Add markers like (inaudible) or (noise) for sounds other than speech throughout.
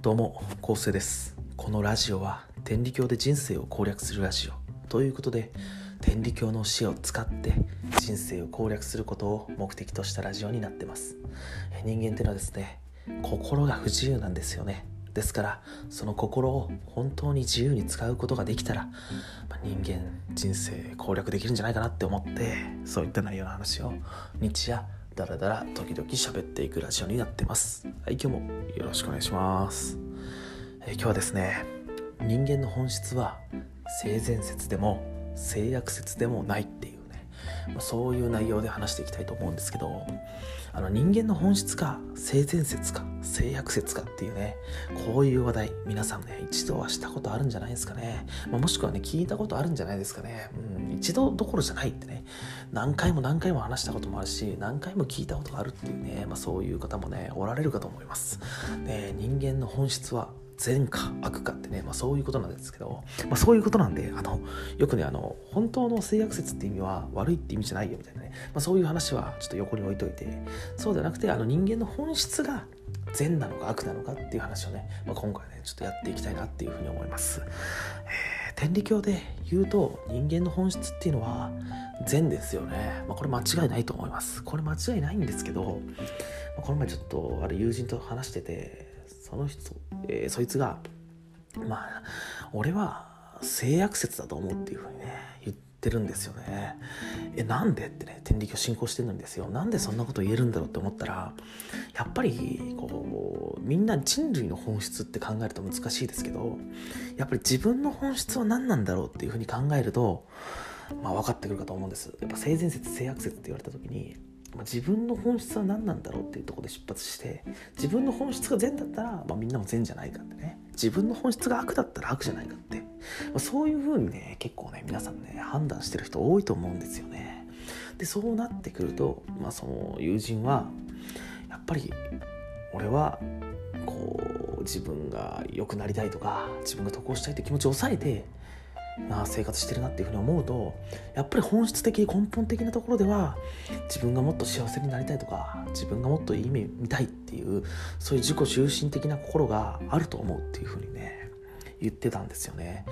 どうも、昴生です。このラジオは天理教で人生を攻略するラジオということで、天理教の教えを使って人生を攻略することを目的としたラジオになってます。人間ってのはですね、心が不自由なんですよね。ですから、その心を本当に自由に使うことができたら、まあ人間、人生攻略できるんじゃないかなって思って、そういった内容の話を日夜だらだら時々喋っていくラジオになってます。はい今日もよろしくお願いします、えー今日はですね人間の本質は性善説でも性悪説でもないっていう、まあそういう内容で話していきたいと思うんですけどあの人間の本質か性善説か性悪説かっていうねこういう話題皆さんね一度はしたことあるんじゃないですかね、まあもしくはね聞いたことあるんじゃないですかね、うん、一度どころじゃないってね。何回も何回も話したこともあるし何回も聞いたことがあるっていうね、まあ、そういう方もねおられるかと思います、ね、人間の本質は善か悪かってね、まあ、そういうことなんですけど、まあ、そういうことなんであのよくねあの本当の性悪説って意味は悪いって意味じゃないよみたいなね、まあ、そういう話はちょっと横に置いといてそうじゃなくてあの人間の本質が善なのか悪なのかっていう話をね、まあ、今回ねちょっとやっていきたいなっていうふうに思います、えー天理教で言うと人間の本質っていうのは善ですよね、まあ、これ間違いないと思います。これ間違いないんですけど、まあこの前ちょっとある友人と話しててその人、えーそいつがまあ俺は性悪説だと思うっていうふうにね言ってるんですよね。えなんでってね天理教信仰してるんですよ。なんでそんなこと言えるんだろうって思ったらやっぱりこうみんな人類の本質って考えると難しいですけどやっぱり自分の本質は何なんだろうっていうふうに考えると、まあ、分かってくるかと思うんです。やっぱ性善説性悪説って言われた時に、自分の本質は何なんだろうっていうとこで出発して自分の本質が善だったら、まあ、みんなも善じゃないかってね。自分の本質が悪だったら悪じゃないかって、まあ、そういうふうにね結構ね皆さんね判断してる人多いと思うんですよね。でそうなってくると、まあ、その友人はやっぱり俺はこう自分が良くなりたいとか自分が得をしたいって気持ちを抑えてな生活してるなっていうふうに思うとやっぱり本質的根本的なところでは自分がもっと幸せになりたいとか自分がもっといい夢見たいっていうそういう自己中心的な心があると思うっていうふうにね言ってたんですよね。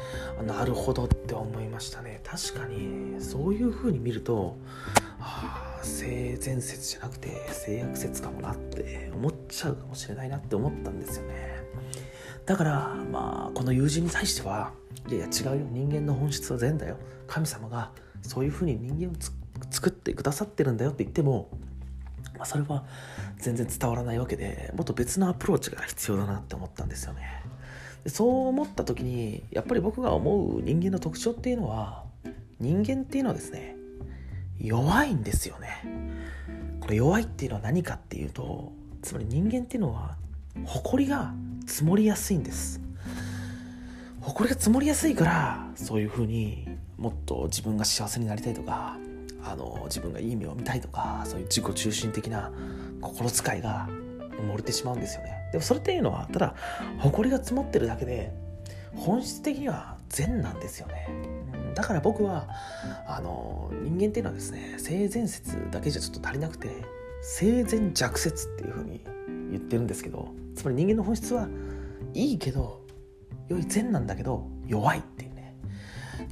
なるほどって思いましたね。確かにそういうふうに見るとああ性善説じゃなくて性悪説かもなって思っちゃうかもしれないなって思ったんですよね。だからまあこの友人に対してはいやいや違うよ人間の本質は善だよ。神様がそういうふうに人間を作ってくださってるんだよって言っても、まあ、それは全然伝わらないわけでもっと別のアプローチが必要だなって思ったんですよね。でそう思った時にやっぱり僕が思う人間の特徴っていうのは人間っていうのはですね弱いんですよね。これ弱いっていうのは何かっていうとつまり人間っていうのは誇りが積もりやすいんです。誇りが積もりやすいからそういうふうにもっと自分が幸せになりたいとかあの自分がいい目を見たいとかそういう自己中心的な心遣いが埋もれてしまうんですよね。でもそれっていうのはただ誇りが積もってるだけで本質的には善なんですよね。だから僕はあの人間っていうのはですね性善説だけじゃちょっと足りなくて性善弱説っていうふうに言ってるんですけどつまり人間の本質はいいけど良い善なんだけど弱いっていうね。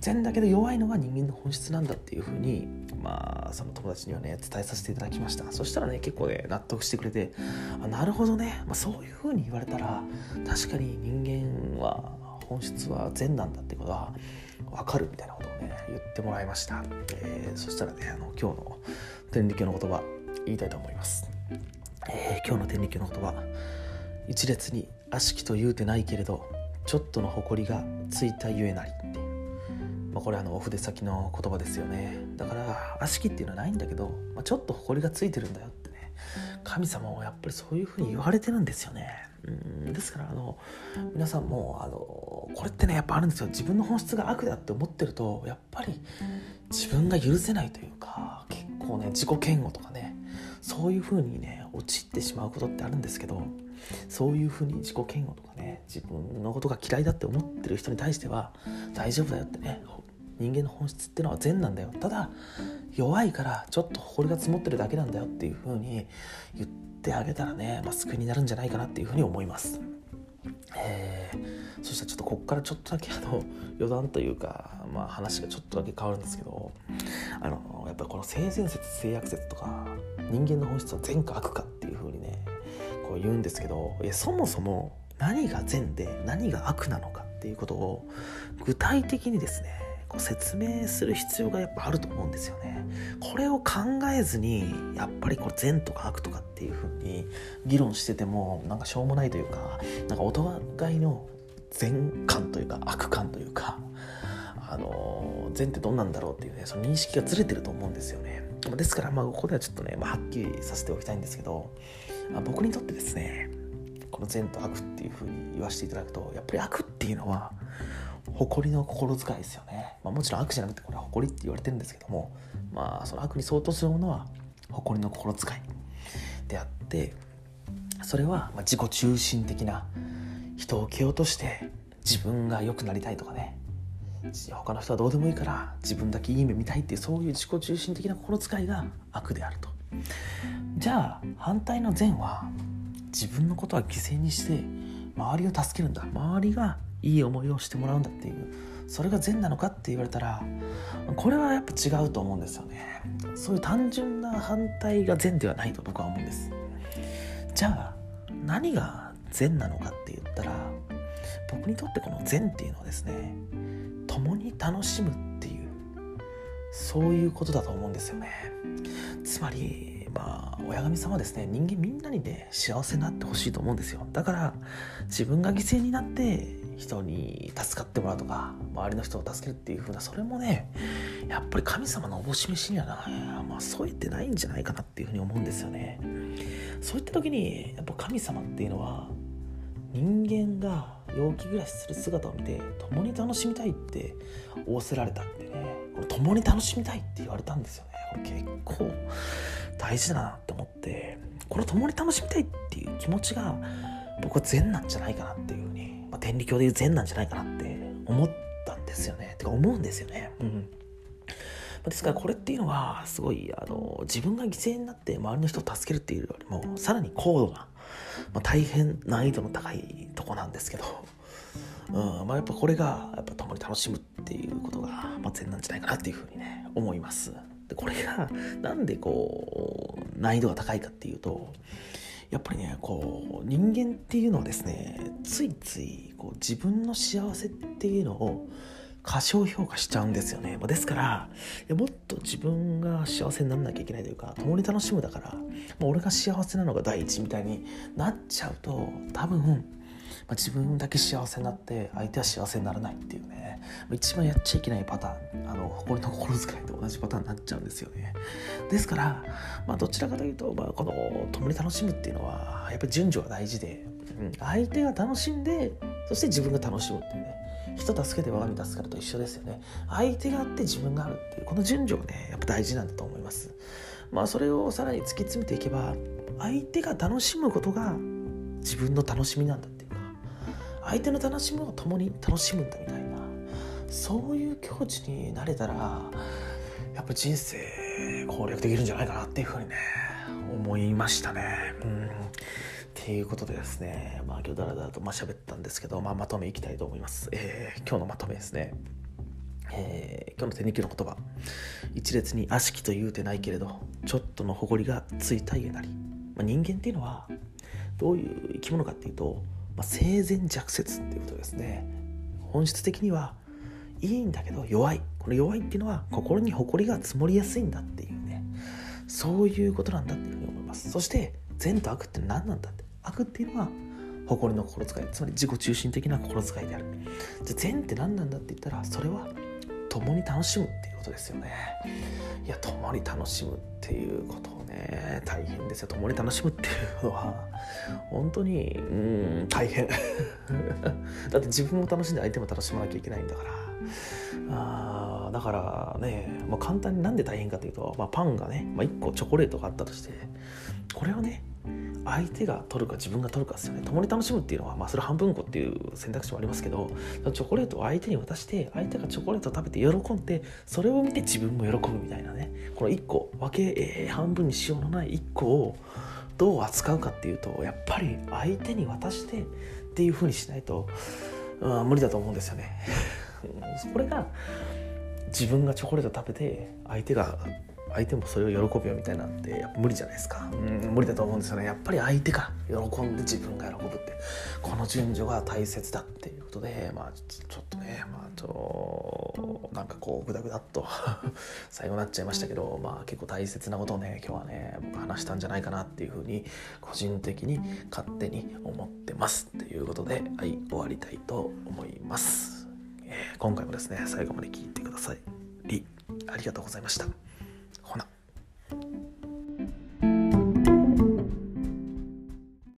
善だけど弱いのが人間の本質なんだっていうふうにまあその友達にはね伝えさせていただきました。そしたらね結構ね納得してくれてあなるほどね、まあ、そういうふうに言われたら確かに人間は本質は善なんだってことは分かるみたいなことをね言ってもらいました、えーそしたらねあの今日の天理教の言葉言いたいと思います、えー今日の天理教の言葉。一列に悪しきと言うてないけれどちょっとの誇りがついたゆえなりっていう、まあ、これあのお筆先の言葉ですよね。だから悪しきっていうのはないんだけど、まあ、ちょっと誇りがついてるんだよってね。神様もやっぱりそういうふうに言われてるんですよね。うんですからあの皆さんもあのこれってねやっぱあるんですよ。自分の本質が悪だって思ってるとやっぱり自分が許せないというか結構ね自己嫌悪とかねそういうふうにね陥ってしまうことってあるんですけどそういうふうに自己嫌悪とかね自分のことが嫌いだって思ってる人に対しては大丈夫だよってね人間の本質ってのは善なんだよ。ただ弱いからちょっと誇りが積もってるだけなんだよっていうふうに言ってあげたらね、まあ、救いになるんじゃないかなっていうふうに思います。えー、そしたらちょっとこっからちょっとだけあの余談というか、まあ、話がちょっとだけ変わるんですけどあのやっぱりこの性善説性悪説とか人間の本質は善か悪かっていう風にねこう言うんですけどえそもそも何が善で何が悪なのかっていうことを具体的にですねこう説明する必要がやっぱあると思うんですよね。これを考えずにやっぱりこう善とか悪とかっていう風に議論しててもなんかしょうもないというかなんかお互いの善感というか悪感というかあの善ってどんなんだろうっていうねその認識がずれてると思うんですよね。ですからまあここではちょっとね、まあ、はっきりさせておきたいんですけど僕にとってですねこの善と悪っていうふうに言わせていただくとやっぱり悪っていうのは誇りの心遣いですよね、まあ、もちろん悪じゃなくてこれは誇りって言われてるんですけどもまあその悪に相当するものは誇りの心遣いであってそれはま自己中心的な人を蹴落として自分が良くなりたいとかね他の人はどうでもいいから自分だけいい目見たいっていうそういう自己中心的な心遣いが悪であると。じゃあ反対の善は自分のことは犠牲にして周りを助けるんだ。周りがいい思いをしてもらうんだっていうそれが善なのかって言われたらこれはやっぱ違うと思うんですよね。そういう単純な反対が善ではないと僕は思うんです。じゃあ何が善なのかって言ったら僕にとってこの善っていうのはですね共に楽しむっていうそういうことだと思うんですよね。つまりまあ親神様はですね人間みんなにね幸せになってほしいと思うんですよ。だから自分が犠牲になって人に助かってもらうとか周りの人を助けるっていう風なそれもねやっぱり神様のおぼし飯にはな、まあ、添えてないんじゃないかなっていうふうに思うんですよね。そういった時にやっぱ神様っていうのは人間が陽気暮らしする姿を見て共に楽しみたいって仰せられたってね。これ共に楽しみたいって言われたんですよね。これ結構大事だなって思って。これ共に楽しみたいっていう気持ちが僕は善なんじゃないかなっていうふうに、まあ、天理教でいう善なんじゃないかなって思ったんですよね。てか思うんですよね。うんですからこれっていうのはすごいあの自分が犠牲になって周りの人を助けるっていうよりもさらに高度なまあ、大変難易度の高いとこなんですけど、うんまあ、やっぱこれがやっぱ共に楽しむっていうことが、まあ、善なんじゃないかなっていうふうにね思います。でこれがなんでこう難易度が高いかっていうとやっぱりねこう人間っていうのはですねついついこう自分の幸せっていうのを過小評価しちゃうんですよね。ですから、もっと自分が幸せにならなきゃいけないというか、共に楽しむだから、まあ、俺が幸せなのが第一みたいになっちゃうと、多分、まあ、自分だけ幸せになって相手は幸せにならないっていうね、一番やっちゃいけないパターンあの誇りの心遣いと同じパターンになっちゃうんですよね。ですから、まあ、どちらかというと、まあ、この共に楽しむっていうのはやっぱり順序が大事で、うん、相手が楽しんでそして自分が楽しむっていうね。人助けて我が身助かると一緒ですよね。相手があって自分があるっていうこの順序がねやっぱ大事なんだと思います。まあそれをさらに突き詰めていけば相手が楽しむことが自分の楽しみなんだっていうか相手の楽しむを共に楽しむんだみたいなそういう境地になれたらやっぱ人生攻略できるんじゃないかなっていうふうにね思いましたね。うん。ていうことでですね、まあ今日だらだらとまあ喋ったんですけど、まあ、まとめいきたいと思います。えー、今日のまとめですね。えー、今日の手日記の言葉。一列に悪しきと言うてないけれど、ちょっとの誇りがついたゆえなり。まあ、人間っていうのは、どういう生き物かっていうと、まあ、生前弱説っていうことですね。本質的にはいいんだけど弱い。この弱いっていうのは心に誇りが積もりやすいんだっていうね。そういうことなんだっていうふうに思います。そして、善と悪って何なんだって悪っていうのは誇りの心遣い。つまり自己中心的な心遣いである。じゃあ善って何なんだって言ったらそれは共に楽しむっていうことですよね。いや共に楽しむっていうことをね。大変ですよ。共に楽しむっていうのは本当にうん大変。(laughs) だって自分も楽しんで相手も楽しまなきゃいけないんだから。あだからね、まあ、簡単になんで大変かというと、まあ、パンがね、まあ、1個チョコレートがあったとしてこれをね相手が取るか自分が取るかですよね共に楽しむっていうのはまあそれ半分こっていう選択肢もありますけどチョコレートを相手に渡して相手がチョコレートを食べて喜んでそれを見て自分も喜ぶみたいなねこの1個分け、えー、半分にしようのない1個をどう扱うかっていうとやっぱり相手に渡してっていう風にしないと、うん、無理だと思うんですよね。(laughs) これが自分がチョコレート食べて相手が相手もそれを喜ぶよみたいなんてやっぱ無理じゃないですか、うん、無理だと思うんですよね。やっぱり相手が喜んで自分が喜ぶってこの順序が大切だっていうことでまあちょっとねまあちょなんかこうグダグダっと (laughs) 最後になっちゃいましたけどまあ結構大切なことをね今日はね僕話したんじゃないかなっていうふうに個人的に勝手に思ってますっていうことではい終わりたいと思います、えー、今回もですね最後まで聞いてくださいりありがとうございました。ほな。